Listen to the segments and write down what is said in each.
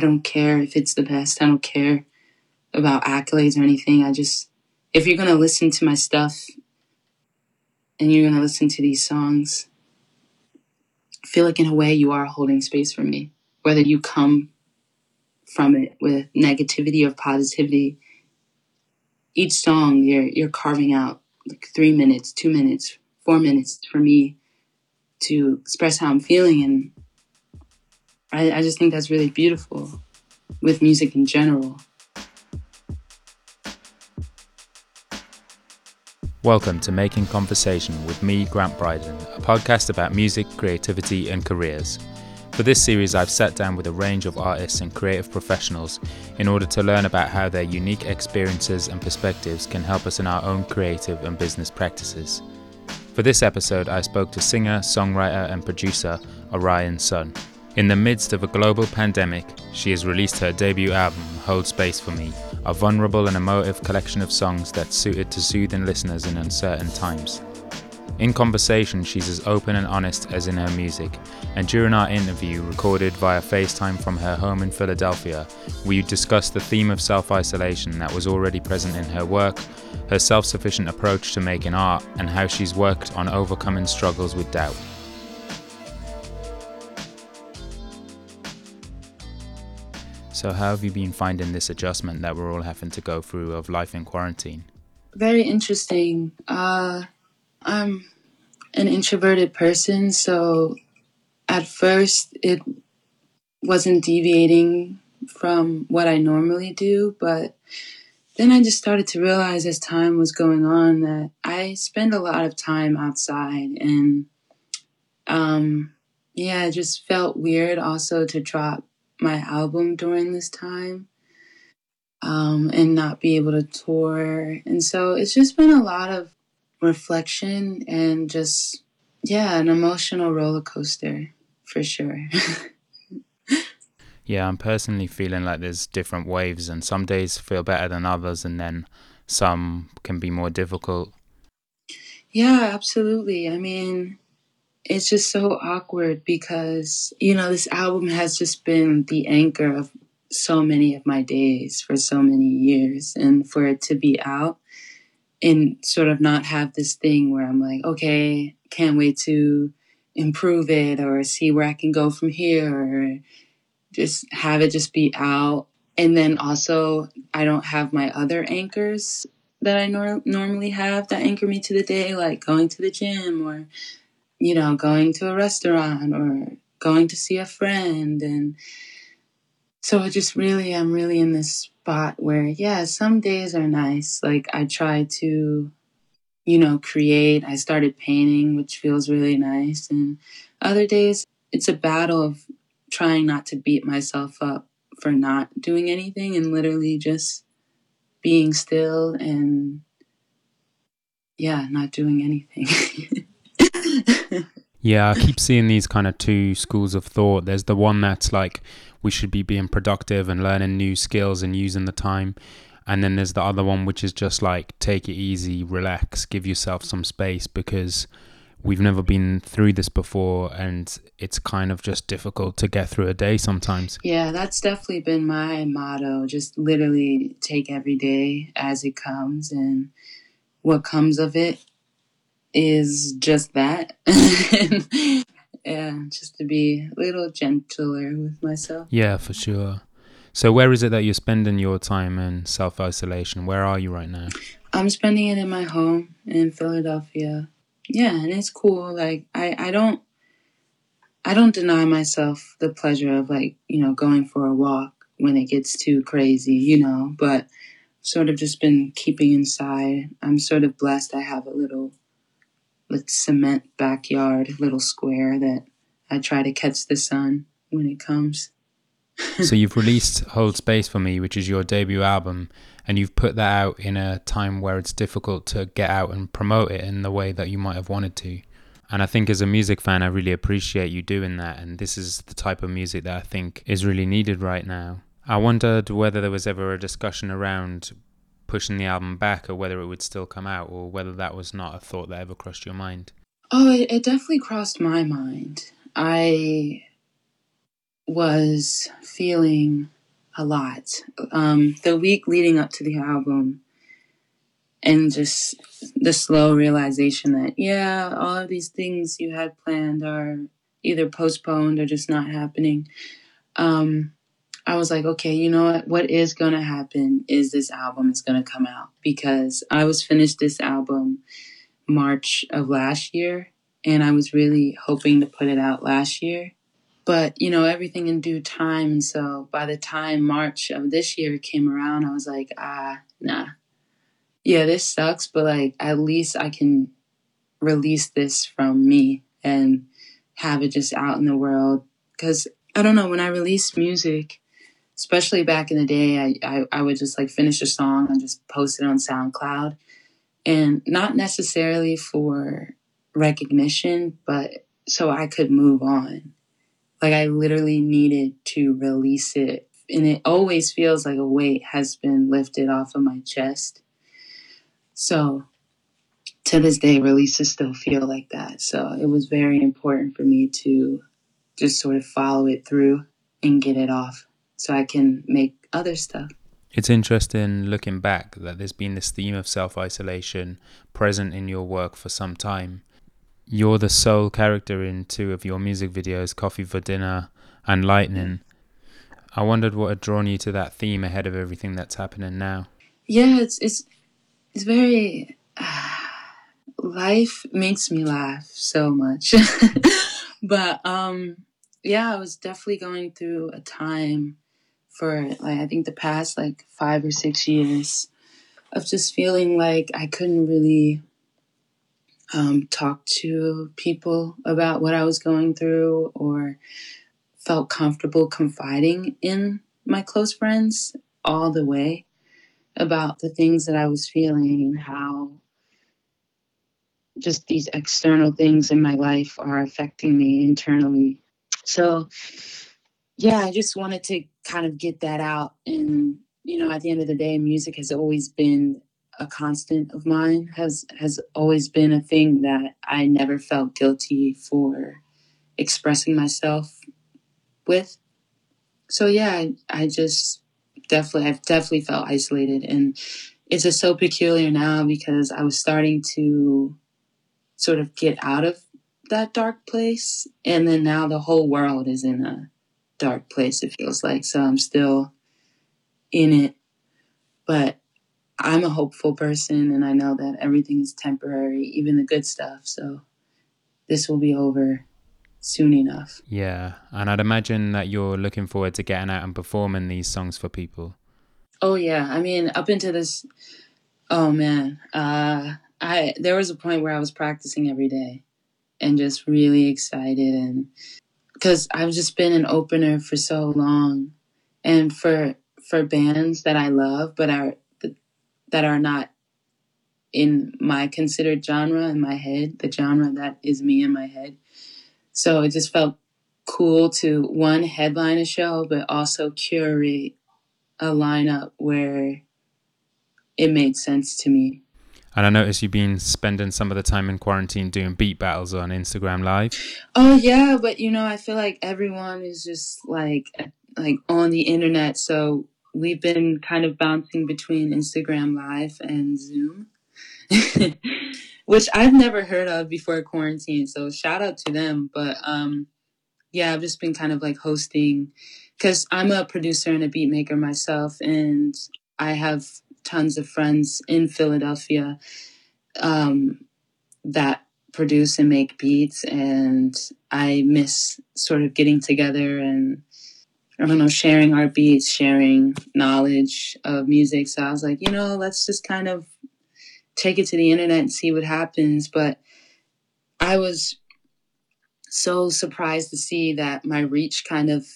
I don't care if it's the best. I don't care about accolades or anything. I just, if you're going to listen to my stuff and you're going to listen to these songs, I feel like in a way you are holding space for me. Whether you come from it with negativity or positivity, each song you're you're carving out like three minutes, two minutes, four minutes for me to express how I'm feeling and I, I just think that's really beautiful with music in general. Welcome to Making Conversation with me, Grant Bryden, a podcast about music, creativity, and careers. For this series, I've sat down with a range of artists and creative professionals in order to learn about how their unique experiences and perspectives can help us in our own creative and business practices. For this episode, I spoke to singer, songwriter, and producer Orion Sun. In the midst of a global pandemic, she has released her debut album, Hold Space for Me, a vulnerable and emotive collection of songs that's suited to soothing listeners in uncertain times. In conversation, she's as open and honest as in her music, and during our interview, recorded via FaceTime from her home in Philadelphia, we discussed the theme of self isolation that was already present in her work, her self sufficient approach to making art, and how she's worked on overcoming struggles with doubt. So, how have you been finding this adjustment that we're all having to go through of life in quarantine? Very interesting. Uh, I'm an introverted person, so at first it wasn't deviating from what I normally do, but then I just started to realize as time was going on that I spend a lot of time outside and um, yeah, it just felt weird also to drop my album during this time um, and not be able to tour. And so it's just been a lot of reflection and just, yeah, an emotional roller coaster for sure. yeah, I'm personally feeling like there's different waves, and some days feel better than others, and then some can be more difficult. Yeah, absolutely. I mean, it's just so awkward because, you know, this album has just been the anchor of so many of my days for so many years. And for it to be out and sort of not have this thing where I'm like, okay, can't wait to improve it or see where I can go from here or just have it just be out. And then also, I don't have my other anchors that I nor- normally have that anchor me to the day, like going to the gym or you know, going to a restaurant or going to see a friend. And so it just really, I'm really in this spot where, yeah, some days are nice. Like I try to, you know, create. I started painting, which feels really nice. And other days, it's a battle of trying not to beat myself up for not doing anything and literally just being still and, yeah, not doing anything. yeah, I keep seeing these kind of two schools of thought. There's the one that's like we should be being productive and learning new skills and using the time. And then there's the other one, which is just like take it easy, relax, give yourself some space because we've never been through this before and it's kind of just difficult to get through a day sometimes. Yeah, that's definitely been my motto. Just literally take every day as it comes and what comes of it is just that. yeah, just to be a little gentler with myself. Yeah, for sure. So, where is it that you're spending your time in self isolation? Where are you right now? I'm spending it in my home in Philadelphia. Yeah, and it's cool. Like I, I don't, I don't deny myself the pleasure of like you know going for a walk when it gets too crazy, you know. But sort of just been keeping inside. I'm sort of blessed. I have a little like cement backyard little square that I try to catch the sun when it comes. so you've released Hold Space for Me, which is your debut album, and you've put that out in a time where it's difficult to get out and promote it in the way that you might have wanted to. And I think as a music fan, I really appreciate you doing that. And this is the type of music that I think is really needed right now. I wondered whether there was ever a discussion around pushing the album back or whether it would still come out or whether that was not a thought that ever crossed your mind. Oh, it, it definitely crossed my mind. I was feeling a lot. Um, the week leading up to the album, and just the slow realization that, yeah, all of these things you had planned are either postponed or just not happening. Um, I was like, okay, you know what? What is going to happen is this album is going to come out because I was finished this album March of last year and I was really hoping to put it out last year. But, you know, everything in due time. And so by the time March of this year came around, I was like, ah, nah. Yeah, this sucks, but like at least I can release this from me and have it just out in the world. Because I don't know, when I release music, especially back in the day, I, I, I would just like finish a song and just post it on SoundCloud. And not necessarily for recognition, but so I could move on. Like I literally needed to release it. And it always feels like a weight has been lifted off of my chest. So to this day, releases still feel like that. So it was very important for me to just sort of follow it through and get it off so I can make other stuff. It's interesting looking back that there's been this theme of self isolation present in your work for some time. You're the sole character in two of your music videos, Coffee for Dinner and Lightning. I wondered what had drawn you to that theme ahead of everything that's happening now. Yeah, it's it's it's very uh, life makes me laugh so much. but um yeah, I was definitely going through a time for like I think the past like 5 or 6 years of just feeling like I couldn't really um, talk to people about what I was going through or felt comfortable confiding in my close friends all the way about the things that I was feeling and how just these external things in my life are affecting me internally. So, yeah, I just wanted to kind of get that out. And, you know, at the end of the day, music has always been a constant of mine has has always been a thing that I never felt guilty for expressing myself with. So yeah, I, I just definitely I've definitely felt isolated and it's just so peculiar now because I was starting to sort of get out of that dark place and then now the whole world is in a dark place it feels like so I'm still in it but I'm a hopeful person and I know that everything is temporary, even the good stuff. So this will be over soon enough. Yeah. And I'd imagine that you're looking forward to getting out and performing these songs for people. Oh yeah. I mean, up into this oh man. Uh I there was a point where I was practicing every day and just really excited and cuz I've just been an opener for so long and for for bands that I love but are that are not in my considered genre in my head, the genre that is me in my head. So it just felt cool to one headline a show, but also curate a lineup where it made sense to me. And I noticed you've been spending some of the time in quarantine doing beat battles on Instagram Live. Oh yeah, but you know, I feel like everyone is just like like on the internet, so we've been kind of bouncing between Instagram Live and Zoom, which I've never heard of before quarantine. So shout out to them. But um, yeah, I've just been kind of like hosting because I'm a producer and a beat maker myself, and I have tons of friends in Philadelphia um, that produce and make beats, and I miss sort of getting together and I don't know, sharing our beats, sharing knowledge of music. So I was like, you know, let's just kind of take it to the internet and see what happens. But I was so surprised to see that my reach kind of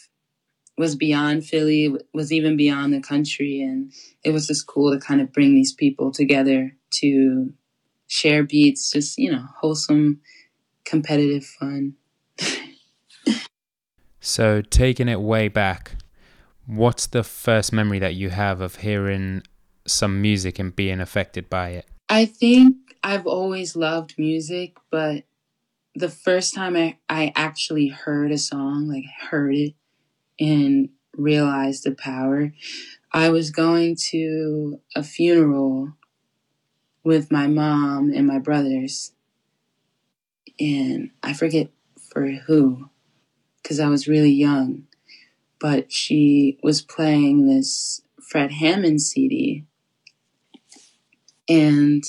was beyond Philly, was even beyond the country. And it was just cool to kind of bring these people together to share beats, just, you know, wholesome, competitive fun. So, taking it way back, what's the first memory that you have of hearing some music and being affected by it? I think I've always loved music, but the first time I, I actually heard a song, like heard it, and realize the power. I was going to a funeral with my mom and my brothers, and I forget for who, because I was really young, but she was playing this Fred Hammond CD. And,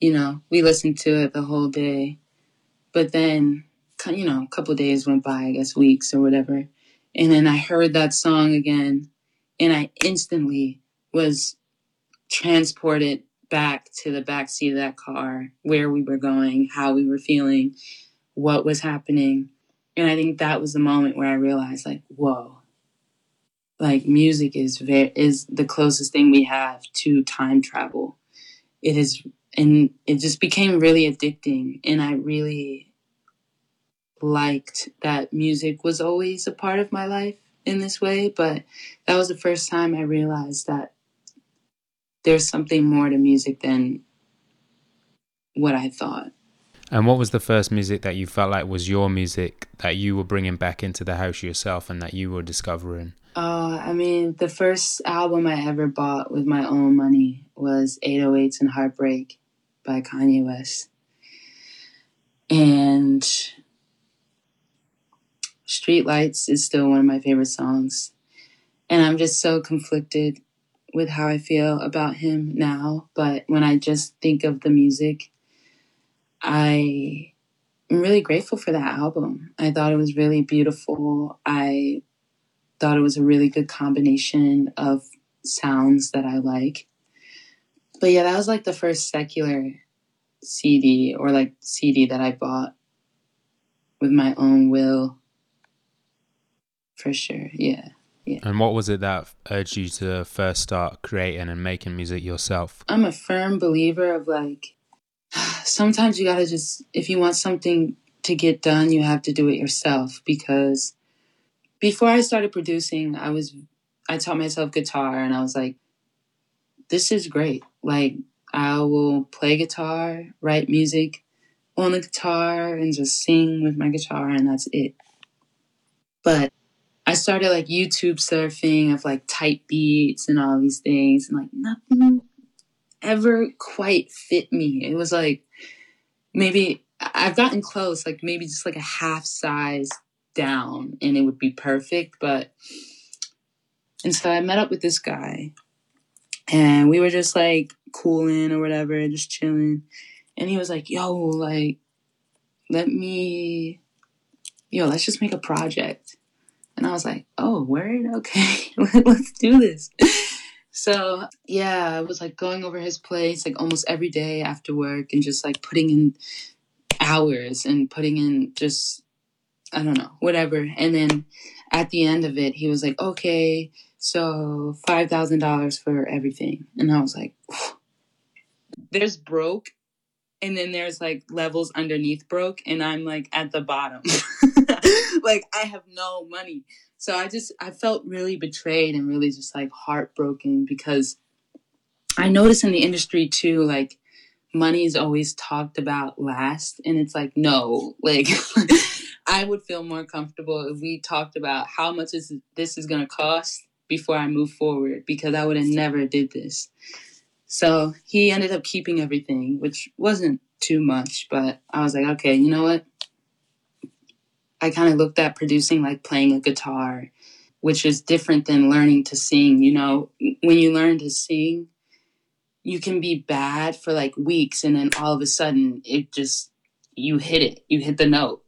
you know, we listened to it the whole day. But then, you know, a couple days went by, I guess weeks or whatever. And then I heard that song again, and I instantly was transported back to the back seat of that car, where we were going, how we were feeling, what was happening. And I think that was the moment where I realized, like, whoa, like music is very is the closest thing we have to time travel. It is, and it just became really addicting. And I really liked that music was always a part of my life in this way, but that was the first time I realized that there's something more to music than what I thought. And what was the first music that you felt like was your music that you were bringing back into the house yourself and that you were discovering? Uh, I mean, the first album I ever bought with my own money was 808s and Heartbreak by Kanye West. And Streetlights is still one of my favorite songs. And I'm just so conflicted with how I feel about him now. But when I just think of the music, I am really grateful for that album. I thought it was really beautiful. I thought it was a really good combination of sounds that I like. But yeah, that was like the first secular CD or like CD that I bought with my own will for sure. Yeah. Yeah. And what was it that urged you to first start creating and making music yourself? I'm a firm believer of like, sometimes you gotta just, if you want something to get done, you have to do it yourself. Because before I started producing, I was, I taught myself guitar and I was like, this is great. Like, I will play guitar, write music on the guitar, and just sing with my guitar, and that's it. But I started like YouTube surfing of like tight beats and all these things, and like nothing ever quite fit me. It was like maybe I've gotten close, like maybe just like a half size down, and it would be perfect. But and so I met up with this guy, and we were just like cooling or whatever, just chilling. And he was like, "Yo, like, let me, yo, let's just make a project." And I was like, oh, word? Okay, let's do this. So, yeah, I was like going over his place like almost every day after work and just like putting in hours and putting in just, I don't know, whatever. And then at the end of it, he was like, okay, so $5,000 for everything. And I was like, there's broke and then there's like levels underneath broke and i'm like at the bottom like I have no money. So I just I felt really betrayed and really just like heartbroken because I notice in the industry too, like money is always talked about last and it's like no, like I would feel more comfortable if we talked about how much is this is gonna cost before I move forward because I would have never did this. So he ended up keeping everything, which wasn't too much, but I was like, okay, you know what? I kind of looked at producing like playing a guitar, which is different than learning to sing. You know, when you learn to sing, you can be bad for like weeks and then all of a sudden it just, you hit it, you hit the note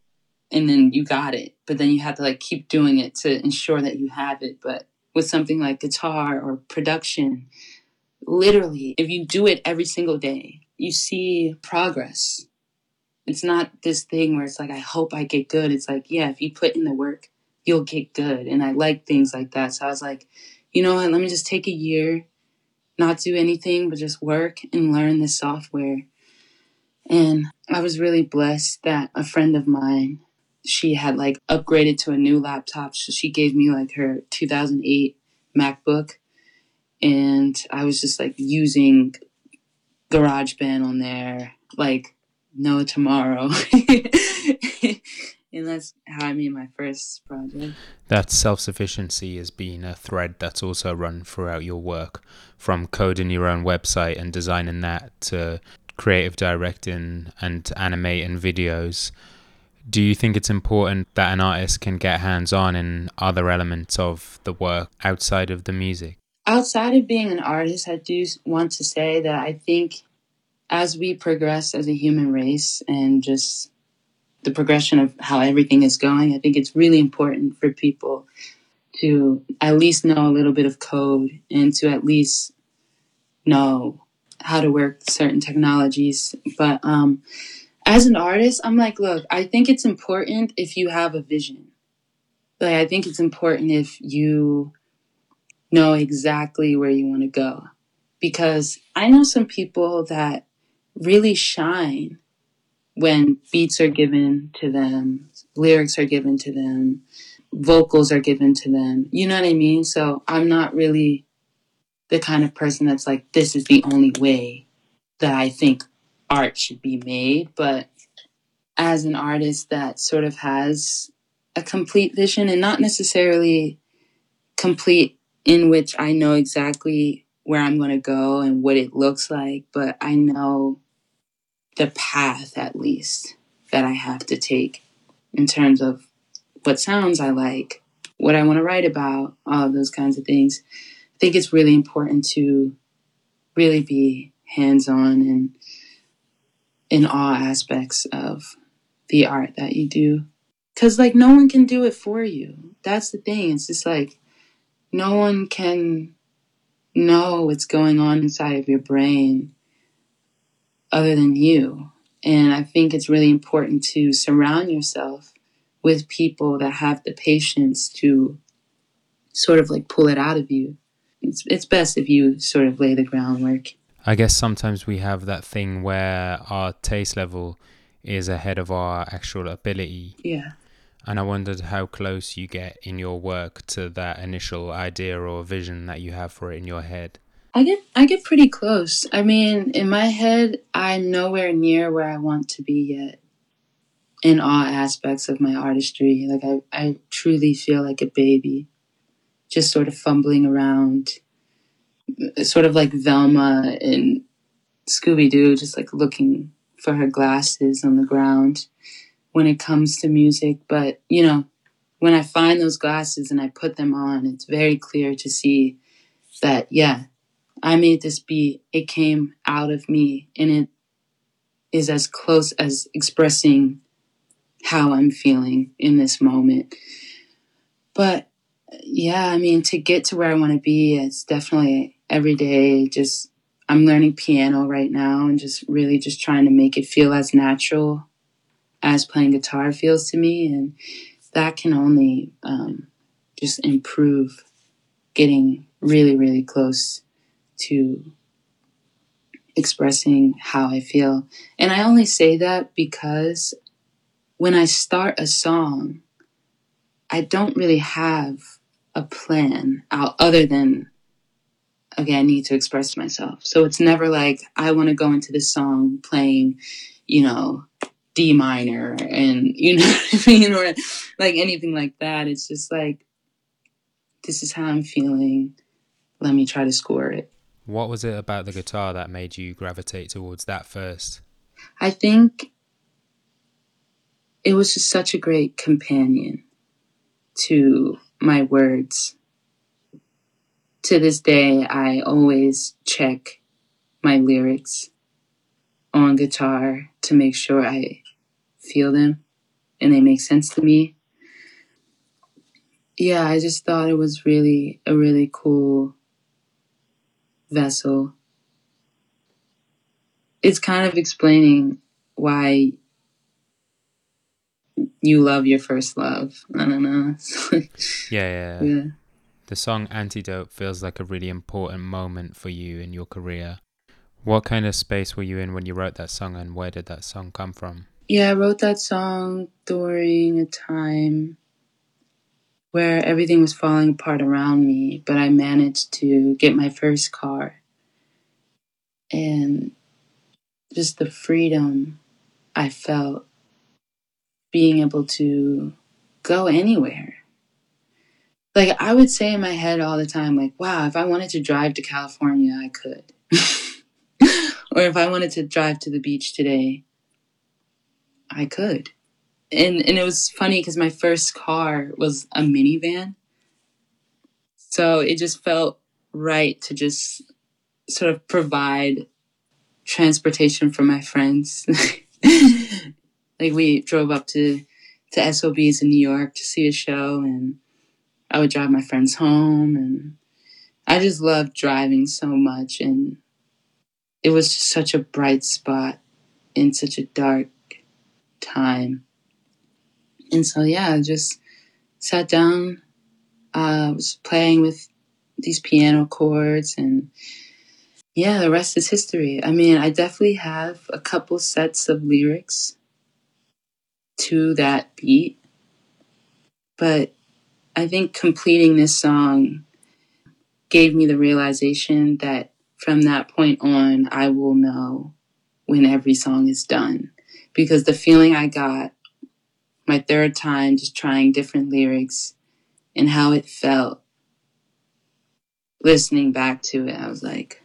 and then you got it. But then you have to like keep doing it to ensure that you have it. But with something like guitar or production, literally, if you do it every single day, you see progress it's not this thing where it's like, I hope I get good. It's like, yeah, if you put in the work, you'll get good. And I like things like that. So I was like, you know what? Let me just take a year, not do anything, but just work and learn this software. And I was really blessed that a friend of mine, she had like upgraded to a new laptop. So she gave me like her 2008 MacBook. And I was just like using GarageBand on there, like no tomorrow. and that's how I made my first project. That self sufficiency has been a thread that's also run throughout your work, from coding your own website and designing that to creative directing and animating videos. Do you think it's important that an artist can get hands on in other elements of the work outside of the music? Outside of being an artist, I do want to say that I think as we progress as a human race and just the progression of how everything is going, I think it's really important for people to at least know a little bit of code and to at least know how to work certain technologies. But um, as an artist, I'm like, look, I think it's important if you have a vision. Like, I think it's important if you know exactly where you want to go. Because I know some people that really shine when beats are given to them, lyrics are given to them, vocals are given to them. You know what I mean? So I'm not really the kind of person that's like, this is the only way that I think art should be made. But as an artist that sort of has a complete vision and not necessarily complete in which I know exactly where I'm going to go and what it looks like, but I know the path at least that I have to take in terms of what sounds I like, what I want to write about, all of those kinds of things. I think it's really important to really be hands on and in all aspects of the art that you do. Cause like no one can do it for you. That's the thing. It's just like no one can know what's going on inside of your brain other than you. And I think it's really important to surround yourself with people that have the patience to sort of like pull it out of you. It's, it's best if you sort of lay the groundwork. I guess sometimes we have that thing where our taste level is ahead of our actual ability. Yeah. And I wondered how close you get in your work to that initial idea or vision that you have for it in your head. I get I get pretty close. I mean, in my head, I'm nowhere near where I want to be yet. In all aspects of my artistry, like I, I truly feel like a baby, just sort of fumbling around, uh, sort of like Velma in Scooby Doo, just like looking for her glasses on the ground when it comes to music. But you know, when I find those glasses and I put them on, it's very clear to see that yeah, I made this beat. It came out of me and it is as close as expressing how I'm feeling in this moment. But yeah, I mean, to get to where I want to be, it's definitely every day. Just, I'm learning piano right now and just really just trying to make it feel as natural as playing guitar feels to me. And that can only um, just improve getting really, really close to expressing how I feel. And I only say that because when I start a song, I don't really have a plan out other than okay, I need to express myself. So it's never like I want to go into this song playing, you know, D minor and you know what I mean or like anything like that. It's just like this is how I'm feeling. Let me try to score it. What was it about the guitar that made you gravitate towards that first? I think it was just such a great companion to my words. To this day, I always check my lyrics on guitar to make sure I feel them and they make sense to me. Yeah, I just thought it was really a really cool vessel. It's kind of explaining why you love your first love. I don't know. yeah, yeah, yeah. The song Antidote feels like a really important moment for you in your career. What kind of space were you in when you wrote that song and where did that song come from? Yeah, I wrote that song during a time where everything was falling apart around me, but I managed to get my first car. And just the freedom I felt being able to go anywhere. Like I would say in my head all the time, like, wow, if I wanted to drive to California, I could. or if I wanted to drive to the beach today, I could. And and it was funny because my first car was a minivan. So it just felt right to just sort of provide transportation for my friends. like we drove up to to SOBs in New York to see a show and I would drive my friends home and I just loved driving so much and it was just such a bright spot in such a dark time. And so yeah, I just sat down, uh, was playing with these piano chords and yeah, the rest is history. I mean, I definitely have a couple sets of lyrics to that beat, but I think completing this song gave me the realization that from that point on, I will know when every song is done. Because the feeling I got my third time just trying different lyrics and how it felt listening back to it, I was like,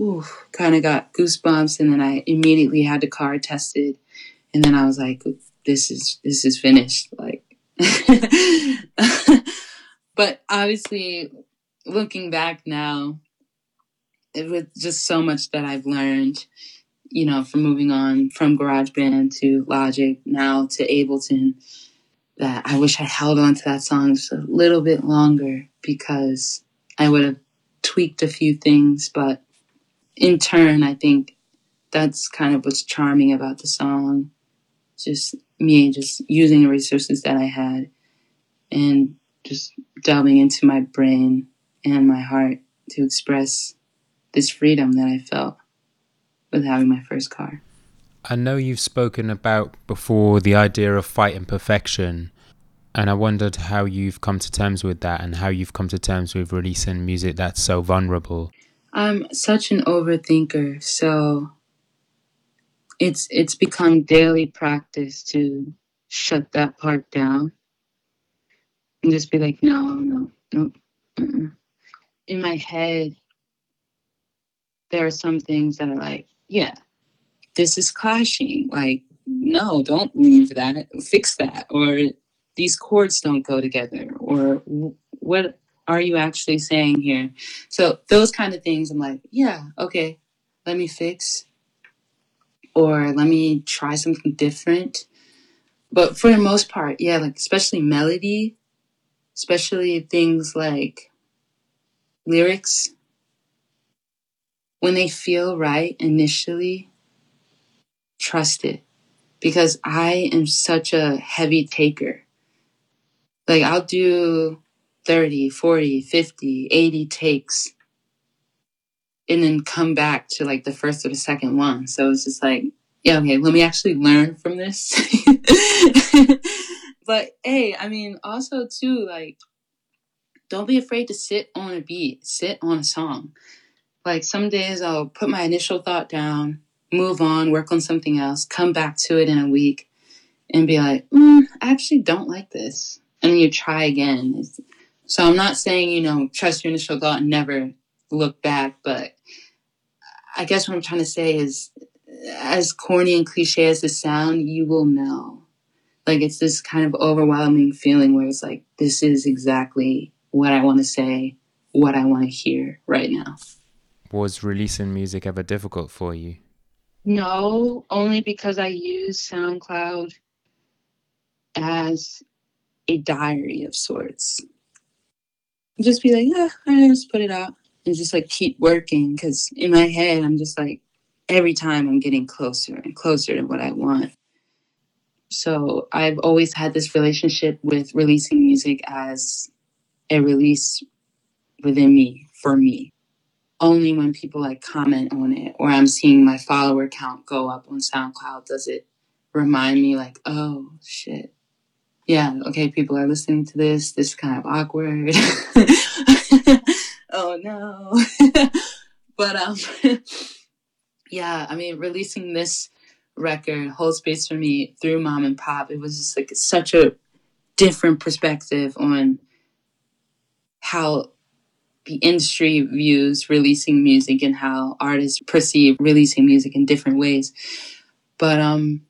ooh, kind of got goosebumps. And then I immediately had the car tested. And then I was like, this is, this is finished. Like, but obviously, looking back now, it was just so much that I've learned, you know, from moving on from GarageBand to Logic now to Ableton. That I wish I held on to that song just a little bit longer because I would have tweaked a few things. But in turn, I think that's kind of what's charming about the song. Just me just using the resources that I had and just delving into my brain and my heart to express this freedom that I felt with having my first car. I know you've spoken about before the idea of fighting perfection, and I wondered how you've come to terms with that and how you've come to terms with releasing music that's so vulnerable. I'm such an overthinker, so it's it's become daily practice to shut that part down and just be like, no, no, no. In my head, there are some things that are like, yeah, this is clashing. Like, no, don't leave that. Fix that. Or these chords don't go together. Or what are you actually saying here? So those kind of things, I'm like, yeah, okay, let me fix. Or let me try something different. But for the most part, yeah, like especially melody, especially things like lyrics, when they feel right initially, trust it. Because I am such a heavy taker. Like I'll do 30, 40, 50, 80 takes and then come back to like the first or the second one. So it's just like, yeah, okay, let me actually learn from this. but hey, I mean, also too, like, don't be afraid to sit on a beat, sit on a song. Like some days I'll put my initial thought down, move on, work on something else, come back to it in a week, and be like, mm, I actually don't like this. And then you try again. So I'm not saying, you know, trust your initial thought and never look back, but I guess what I'm trying to say is as corny and cliche as it sound, you will know. Like it's this kind of overwhelming feeling where it's like, this is exactly what I want to say, what I want to hear right now. Was releasing music ever difficult for you? No, only because I use SoundCloud as a diary of sorts. Just be like, yeah, I just put it out and just like keep working because in my head, I'm just like, every time I'm getting closer and closer to what I want. So I've always had this relationship with releasing music as a release within me for me. Only when people like comment on it or I'm seeing my follower count go up on SoundCloud does it remind me like, oh shit. Yeah, okay, people are listening to this. This is kind of awkward. oh no. but um yeah, I mean releasing this record, Hold Space for Me, through Mom and Pop, it was just like such a different perspective on how the industry views releasing music and how artists perceive releasing music in different ways. But um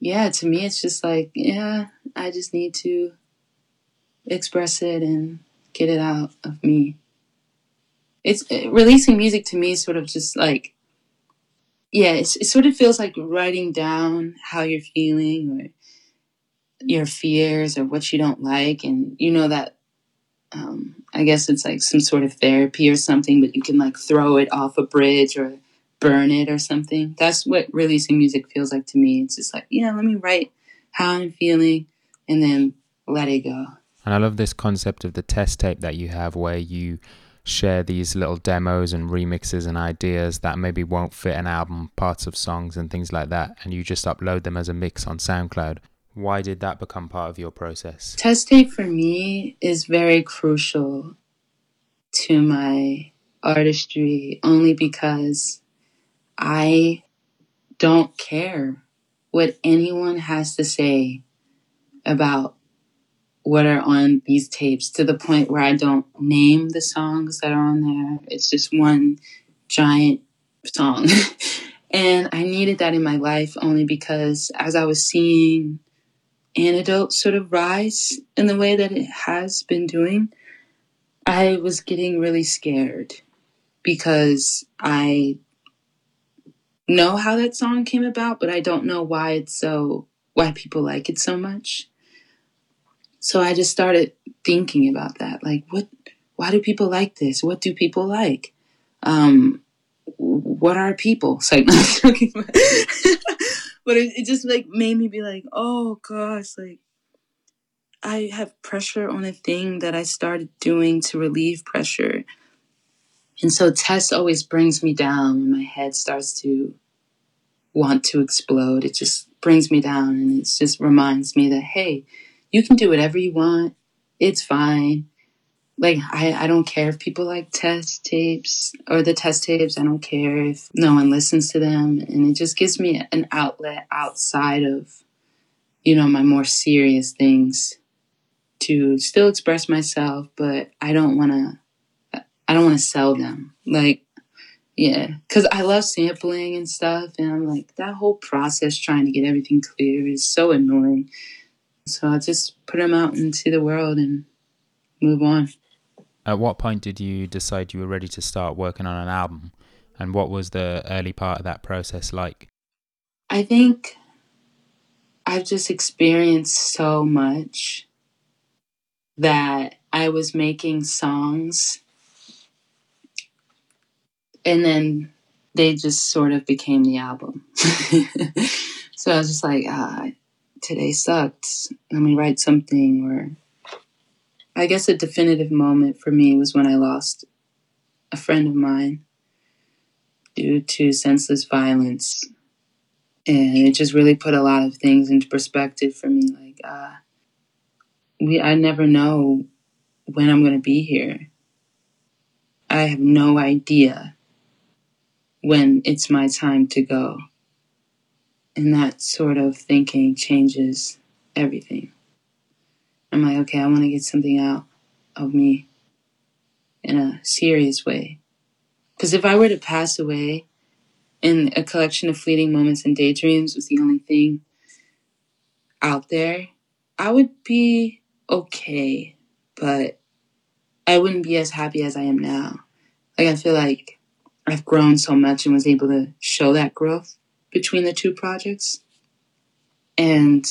yeah, to me it's just like, yeah, I just need to express it and get it out of me. It's releasing music to me is sort of just like yeah, it sort of feels like writing down how you're feeling or your fears or what you don't like and you know that um, I guess it's like some sort of therapy or something, but you can like throw it off a bridge or burn it or something. That's what releasing music feels like to me. It's just like, yeah, let me write how I'm feeling and then let it go. And I love this concept of the test tape that you have where you share these little demos and remixes and ideas that maybe won't fit an album, parts of songs and things like that, and you just upload them as a mix on SoundCloud. Why did that become part of your process? Test tape for me is very crucial to my artistry only because I don't care what anyone has to say about what are on these tapes to the point where I don't name the songs that are on there. It's just one giant song. and I needed that in my life only because as I was seeing antidote sort of rise in the way that it has been doing, I was getting really scared because I know how that song came about, but I don't know why it's so why people like it so much. So I just started thinking about that. Like what why do people like this? What do people like? Um what are people? but it, it just like made me be like, oh gosh, like I have pressure on a thing that I started doing to relieve pressure. And so test always brings me down when my head starts to want to explode. It just brings me down and it just reminds me that, hey, you can do whatever you want. It's fine like I, I don't care if people like test tapes or the test tapes i don't care if no one listens to them. And it just gives me an outlet outside of you know my more serious things to still express myself but i don't want to i don't want to sell them. Like yeah because i love sampling and stuff and i'm like that whole process trying to get everything clear is so annoying. So i just put them out into the world and move on at what point did you decide you were ready to start working on an album? And what was the early part of that process like? I think I've just experienced so much that I was making songs and then they just sort of became the album. so I was just like, ah, today sucked. Let me write something or I guess a definitive moment for me was when I lost a friend of mine due to senseless violence. And it just really put a lot of things into perspective for me. Like, uh, we, I never know when I'm going to be here. I have no idea when it's my time to go. And that sort of thinking changes everything. I'm like, okay, I want to get something out of me in a serious way. Because if I were to pass away and a collection of fleeting moments and daydreams was the only thing out there, I would be okay, but I wouldn't be as happy as I am now. Like, I feel like I've grown so much and was able to show that growth between the two projects. And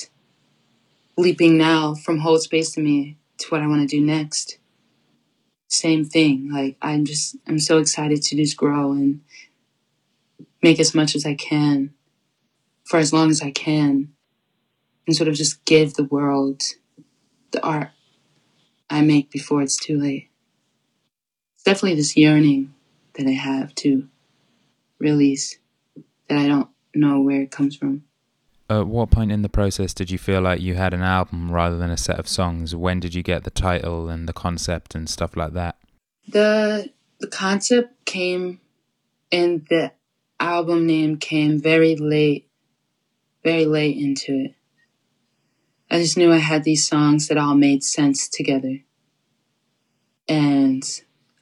leaping now from hold space to me to what I want to do next. Same thing. Like I'm just I'm so excited to just grow and make as much as I can for as long as I can and sort of just give the world the art I make before it's too late. It's definitely this yearning that I have to release that I don't know where it comes from. At what point in the process did you feel like you had an album rather than a set of songs? When did you get the title and the concept and stuff like that? The the concept came and the album name came very late very late into it. I just knew I had these songs that all made sense together. And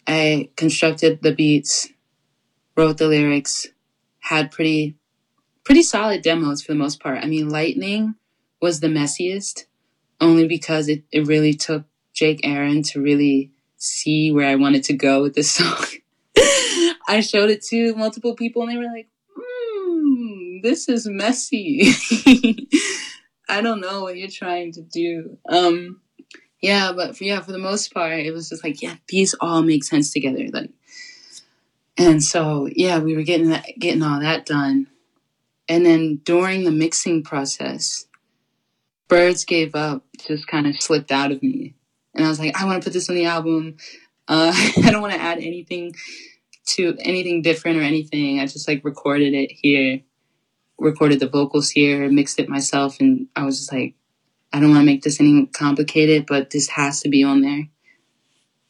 I constructed the beats, wrote the lyrics, had pretty pretty solid demos for the most part. I mean, Lightning was the messiest, only because it, it really took Jake Aron to really see where I wanted to go with this song. I showed it to multiple people and they were like, hmm, this is messy. I don't know what you're trying to do. Um, yeah, but for, yeah, for the most part, it was just like, yeah, these all make sense together. Like, and so yeah, we were getting that, getting all that done, and then during the mixing process, Birds Gave Up just kind of slipped out of me, and I was like, I want to put this on the album. Uh, I don't want to add anything to anything different or anything. I just like recorded it here, recorded the vocals here, mixed it myself, and I was just like, I don't want to make this any complicated, but this has to be on there.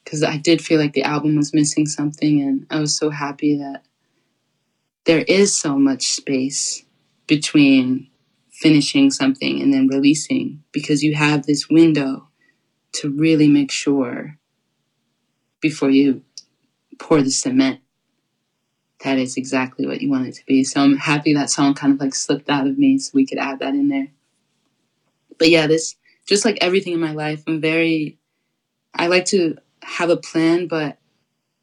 Because I did feel like the album was missing something, and I was so happy that there is so much space between finishing something and then releasing because you have this window to really make sure before you pour the cement that is exactly what you want it to be. So I'm happy that song kind of like slipped out of me so we could add that in there but yeah, this just like everything in my life, I'm very I like to have a plan, but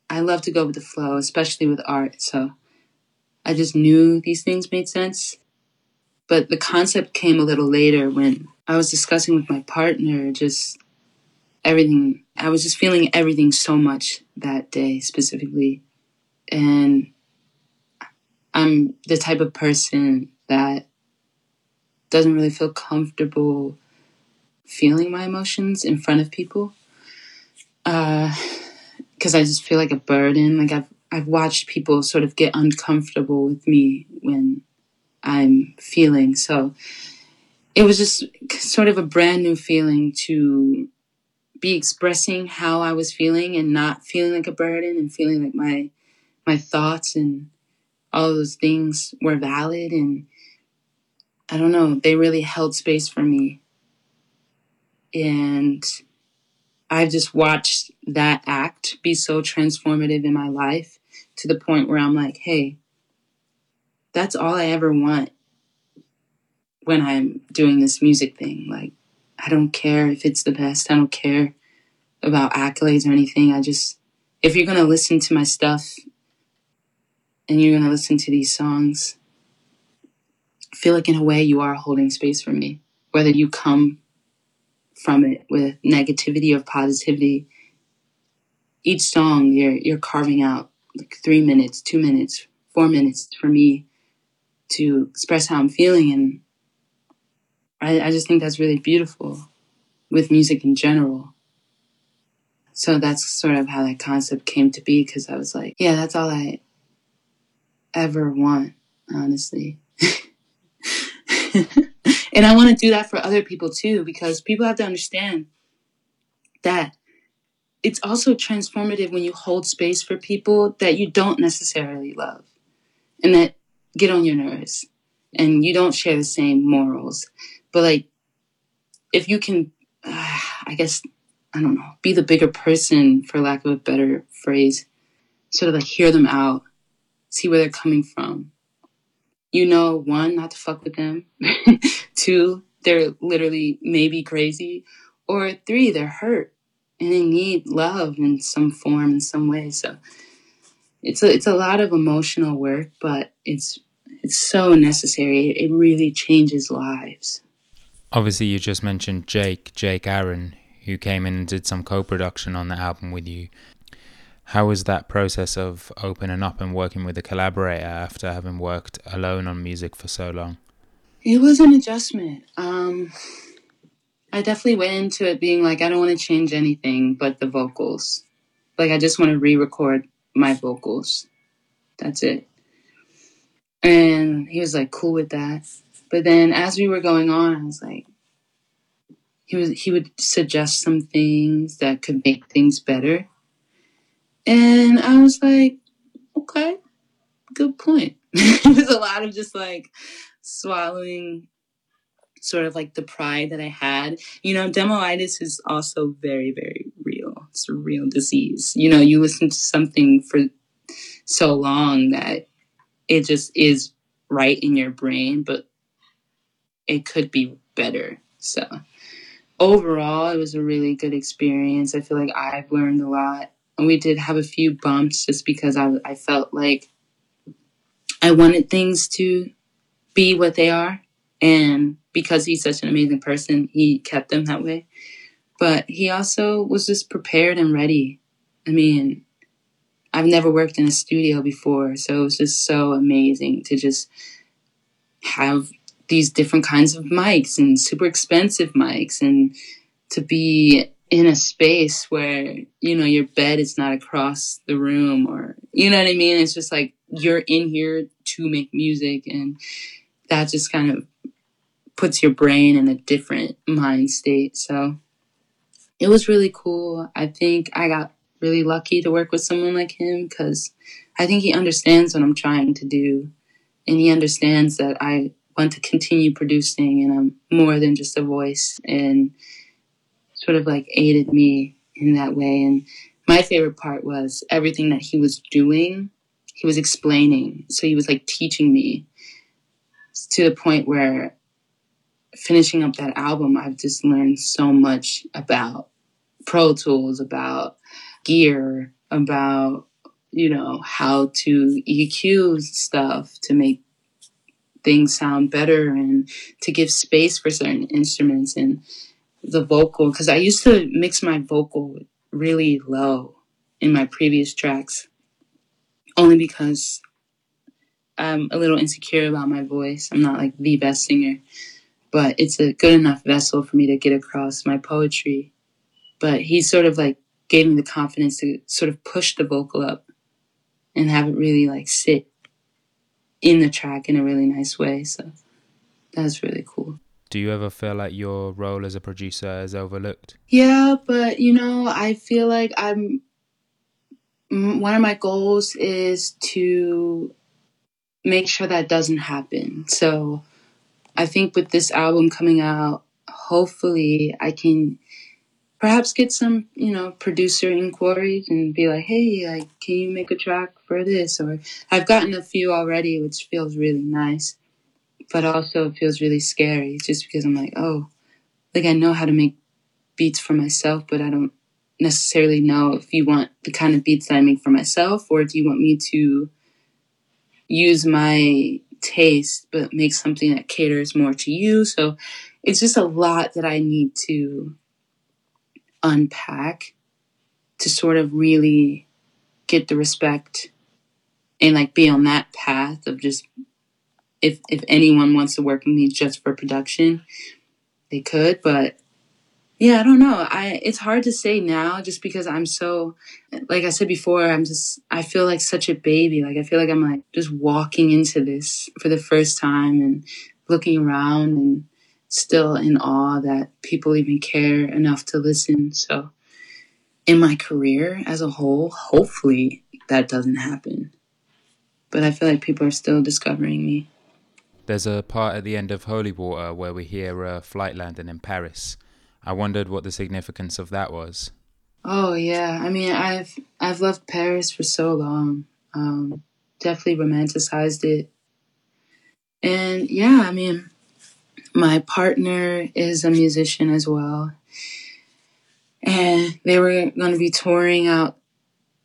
I love to go with the flow, especially with art. So I just knew these things made sense. But the concept came a little later when I was discussing with my partner just everything. I was just feeling everything so much that day specifically. And I'm the type of person that doesn't really feel comfortable feeling my emotions in front of people because uh, I just feel like a burden. Like I've I've watched people sort of get uncomfortable with me when I'm feeling. So it was just sort of a brand new feeling to be expressing how I was feeling and not feeling like a burden and feeling like my my thoughts and all those things were valid and I don't know, they really held space for me. And I've just watched that act be so transformative in my life to the point where I'm like, hey, that's all I ever want when I'm doing this music thing. Like, I don't care if it's the best, I don't care about accolades or anything. I just, if you're going to listen to my stuff and you're going to listen to these songs, feel like in a way you are holding space for me, whether you come from it with negativity or positivity. Each song you're you're carving out like three minutes, two minutes, four minutes for me to express how I'm feeling and I, I just think that's really beautiful with music in general. So that's sort of how that concept came to be because I was like, yeah, that's all I ever want, honestly. and I want to do that for other people too, because people have to understand that it's also transformative when you hold space for people that you don't necessarily love and that get on your nerves and you don't share the same morals. But like, if you can, uh, I guess, I don't know, be the bigger person, for lack of a better phrase, sort of like hear them out, see where they're coming from, you know, one, not to fuck with them. Two, they're literally maybe crazy. Or three, they're hurt and they need love in some form, in some way. So it's a, it's a lot of emotional work, but it's it's so necessary. It really changes lives. Obviously, you just mentioned Jake, Jake Aron, who came in and did some co-production on the album with you. How was that process of opening up and working with a collaborator after having worked alone on music for so long? It was an adjustment. Um, I definitely went into it being like, I don't want to change anything but the vocals. Like, I just want to re record my vocals. That's it. And he was like, cool with that. But then as we were going on, I was like, he was he would suggest some things that could make things better and I was like, okay, good point. was a lot of just like swallowing sort of like the pride that I had. You know, demoitis is also very, very. It's a real disease. You know, you listen to something for so long that it just is right in your brain, but it could be better. So overall, it was a really good experience. I feel like I've learned a lot. And we did have a few bumps just because I, I felt like I wanted things to be what they are. And because he's such an amazing person, he kept them that way. But he also was just prepared and ready. I mean, I've never worked in a studio before, so it was just so amazing to just have these different kinds of mics and super expensive mics and to be in a space where you know your bed is not across the room or you know what i mean it's just like you're in here to make music and that just kind of puts your brain in a different mind state so it was really cool i think i got really lucky to work with someone like him because i think he understands what i'm trying to do and he understands that i want to continue producing and I'm more than just a voice and sort of like aided me in that way. And my favorite part was everything that he was doing, he was explaining. So he was like teaching me to the point where finishing up that album, I've just learned so much about Pro Tools, about gear, about, you know, how to EQ stuff to make things sound better and to give space for certain instruments and the vocal because I used to mix my vocal really low in my previous tracks only because I'm a little insecure about my voice. I'm not like the best singer, but it's a good enough vessel for me to get across my poetry. But he sort of like gave me the confidence to sort of push the vocal up and have it really like sit in the track in a really nice way. So that's really cool. Do you ever feel like your role as a producer is overlooked? Yeah, but you know, I feel like I'm one of my goals is to make sure that doesn't happen. So I think with this album coming out, hopefully I can perhaps get some, you know, producer inquiries and be like, hey, like, can you make a track for this? Or I've gotten a few already, which feels really nice, but also it feels really scary just because I'm like, oh, like I know how to make beats for myself, but I don't necessarily know if you want the kind of beats that I make for myself or do you want me to use my taste but make something that caters more to you. So it's just a lot that I need to unpack to sort of really get the respect and like be on that path of just if if anyone wants to work with me just for production they could but yeah i don't know. I it's hard to say now just because i'm so like i said before i'm just i feel like such a baby. Like i feel like i'm like just walking into this for the first time and looking around and still in awe that people even care enough to listen. So, in my career as a whole, hopefully that doesn't happen. But I feel like people are still discovering me. There's a part at the end of Holy Water where we hear a flight landing in Paris. I wondered what the significance of that was. Oh yeah, I mean I've I've loved Paris for so long. Um, definitely romanticized it, and yeah, I mean my partner is a musician as well. And they were going to be touring out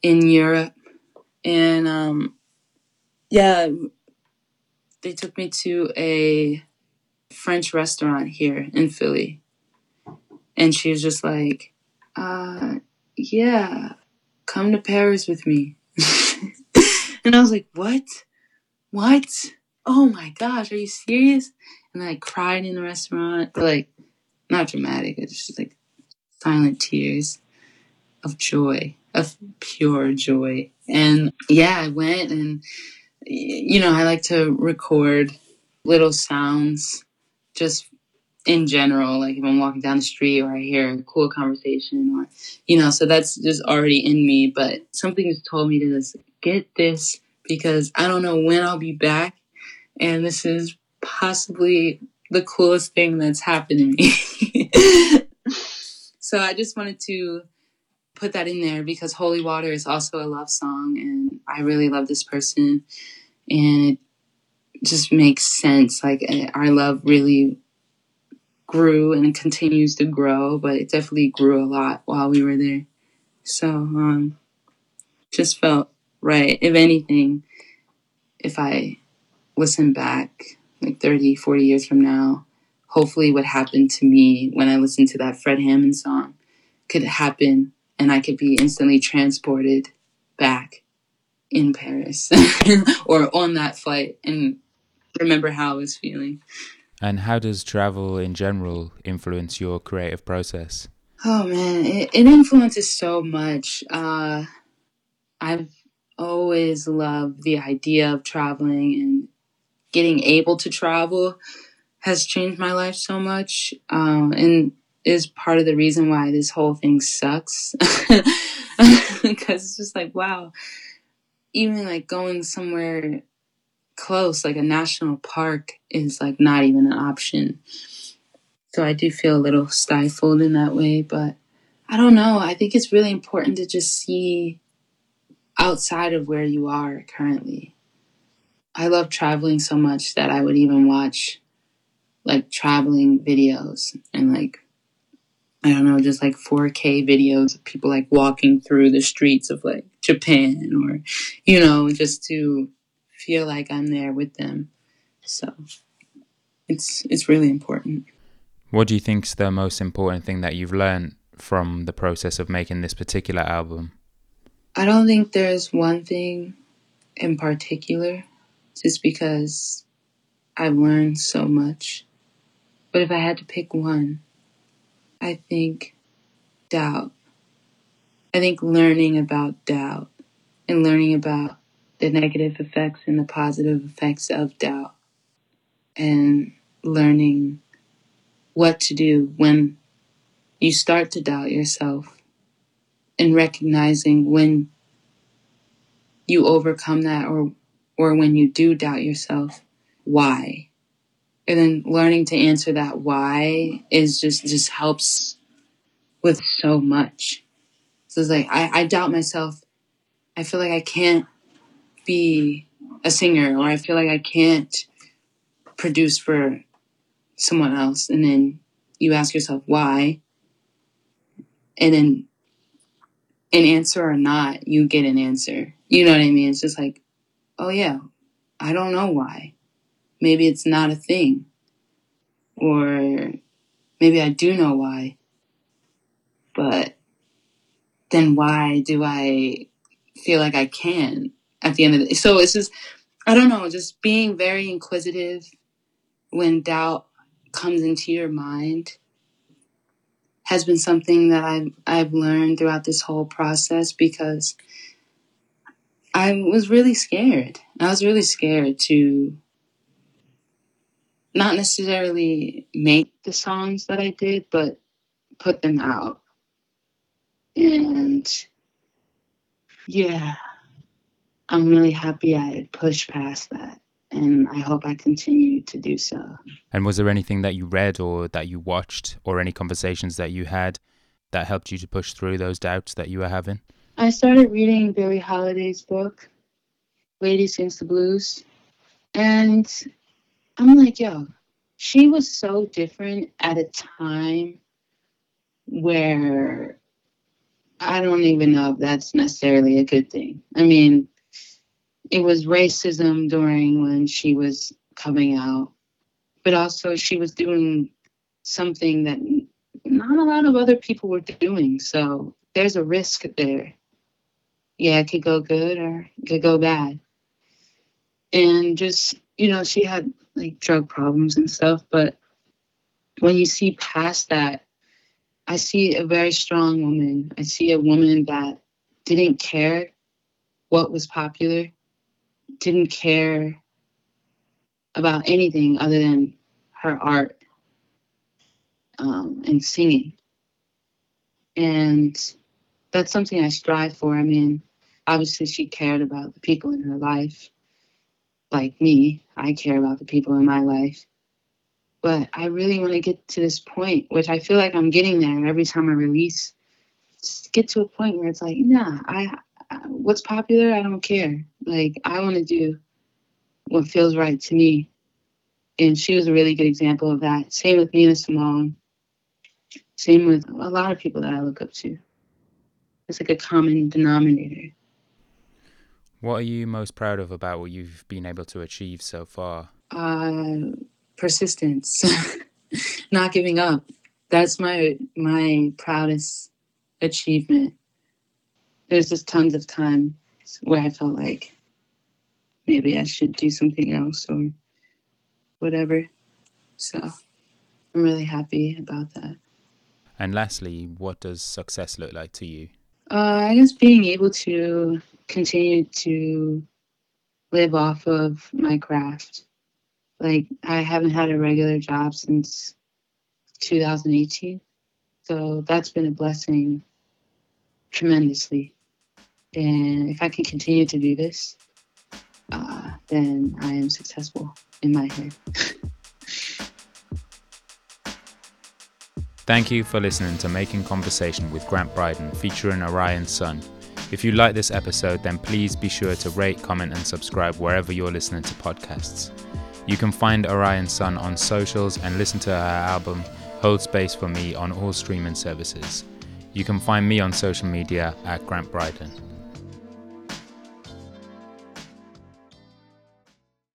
in Europe. And um, yeah, they took me to a French restaurant here in Philly. And she was just like, uh, yeah, come to Paris with me. and I was like, what? What? Oh my gosh, are you serious? And I cried in the restaurant, but like not dramatic. It's just like silent tears of joy, of pure joy. And yeah, I went and you know, I like to record little sounds just in general, like if I'm walking down the street or I hear a cool conversation or you know, so that's just already in me. But something has told me to just get this because I don't know when I'll be back. And this is possibly the coolest thing that's happened to me. so I just wanted to put that in there because Holy Water is also a love song and I really love this person and it just makes sense. Like eh, our love really grew and continues to grow, but it definitely grew a lot while we were there. So um just felt right. If anything, if I listen back like 30, 40 years from now, hopefully what happened to me when I listened to that Fred Hammond song could happen and I could be instantly transported back in Paris or on that flight and remember how I was feeling. And how does travel in general influence your creative process? Oh man, it, it influences so much. Uh, I've always loved the idea of traveling and getting able to travel has changed my life so much um, and is part of the reason why this whole thing sucks. Because it's just like wow. Even like going somewhere close like a national park is like not even an option. So i do feel a little stifled in that way but i don't know. I think it's really important to just see outside of where you are currently I love traveling so much that I would even watch like traveling videos and like I don't know, just like 4K videos of people like walking through the streets of like Japan or you know, just to feel like I'm there with them. So it's it's really important. What do you think's the most important thing that you've learned from the process of making this particular album? I don't think there's one thing in particular just because I've learned so much. But if I had to pick one, I think doubt. I think learning about doubt and learning about the negative effects and the positive effects of doubt and learning what to do when you start to doubt yourself and recognizing when you overcome that or or when you do doubt yourself, why? And then learning to answer that why is just just helps with so much. So it's like I, I doubt myself. I feel like I can't be a singer or I feel like I can't produce for someone else. And then you ask yourself why. And then an answer or not, you get an answer. You know what I mean? It's just like oh yeah, I don't know why. Maybe it's not a thing. Or maybe I do know why. But then why do I feel like I can at the end of the? So it's just, I don't know, just being very inquisitive when doubt comes into your mind has been something that I've, I've learned throughout this whole process because I was really scared. I was really scared to not necessarily make the songs that I did, but put them out. And yeah, I'm really happy I pushed past that. And I hope I continue to do so. And was there anything that you read or that you watched or any conversations that you had that helped you to push through those doubts that you were having? I started reading Billie Holiday's book, Lady Sings the Blues, and I'm like, yo, she was so different at a time where I don't even know if that's necessarily a good thing. I mean, it was racism during when she was coming out, but also she was doing something that not a lot of other people were doing. So there's a risk there yeah, it could go good or it could go bad. And just, you know, she had like drug problems and stuff, but when you see past that, I see a very strong woman. I see a woman that didn't care what was popular, didn't care about anything other than her art um, and singing. And that's something I strive for. I mean, obviously she cared about the people in her life like me i care about the people in my life But I really want to get to this point, which I feel like I'm getting there every time I release. Just get to a point where it's like, nah, I, I what's popular, I don't care. Like I want to do what feels right to me. And she was a really good example of that. Same with Nina Simone. Same with a lot of people that I look up to. It's like a common denominator. What are you most proud of about what you've been able to achieve so far? Uh, persistence, not giving up. That's my my proudest achievement. There's just tons of times where I felt like maybe I should do something else or whatever. So I'm really happy about that. And lastly, what does success look like to you? Uh, I guess being able to continue to live off of my craft. Like, I haven't had a regular job since 2018. So that's been a blessing tremendously. And if I can continue to do this, uh, then I am successful in my head. Thank you for listening to Making Conversation with Grant Bryden featuring Orion Sun. If you like this episode, then please be sure to rate, comment, and subscribe wherever you're listening to podcasts. You can find Orion Sun on socials and listen to her album Hold Space for Me on all streaming services. You can find me on social media at Grant Bryden.